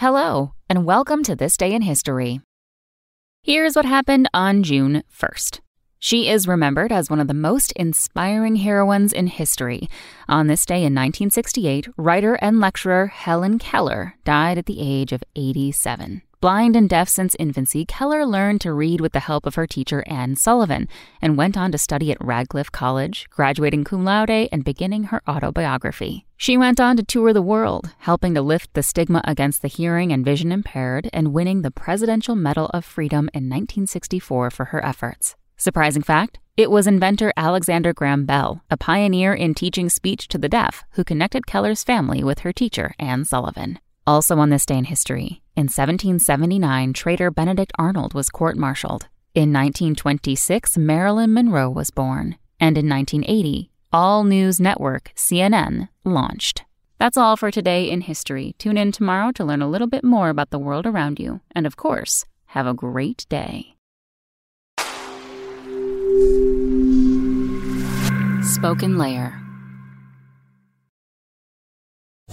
Hello, and welcome to This Day in History. Here's what happened on June 1st. She is remembered as one of the most inspiring heroines in history. On this day in 1968, writer and lecturer Helen Keller died at the age of 87. Blind and deaf since infancy, Keller learned to read with the help of her teacher Anne Sullivan and went on to study at Radcliffe College, graduating cum laude and beginning her autobiography. She went on to tour the world, helping to lift the stigma against the hearing and vision impaired and winning the Presidential Medal of Freedom in 1964 for her efforts. Surprising fact it was inventor Alexander Graham Bell, a pioneer in teaching speech to the deaf, who connected Keller's family with her teacher, Anne Sullivan. Also on this day in history, in 1779, traitor Benedict Arnold was court martialed. In 1926, Marilyn Monroe was born. And in 1980, All News Network, CNN, launched. That's all for today in history. Tune in tomorrow to learn a little bit more about the world around you. And of course, have a great day. Spoken Layer.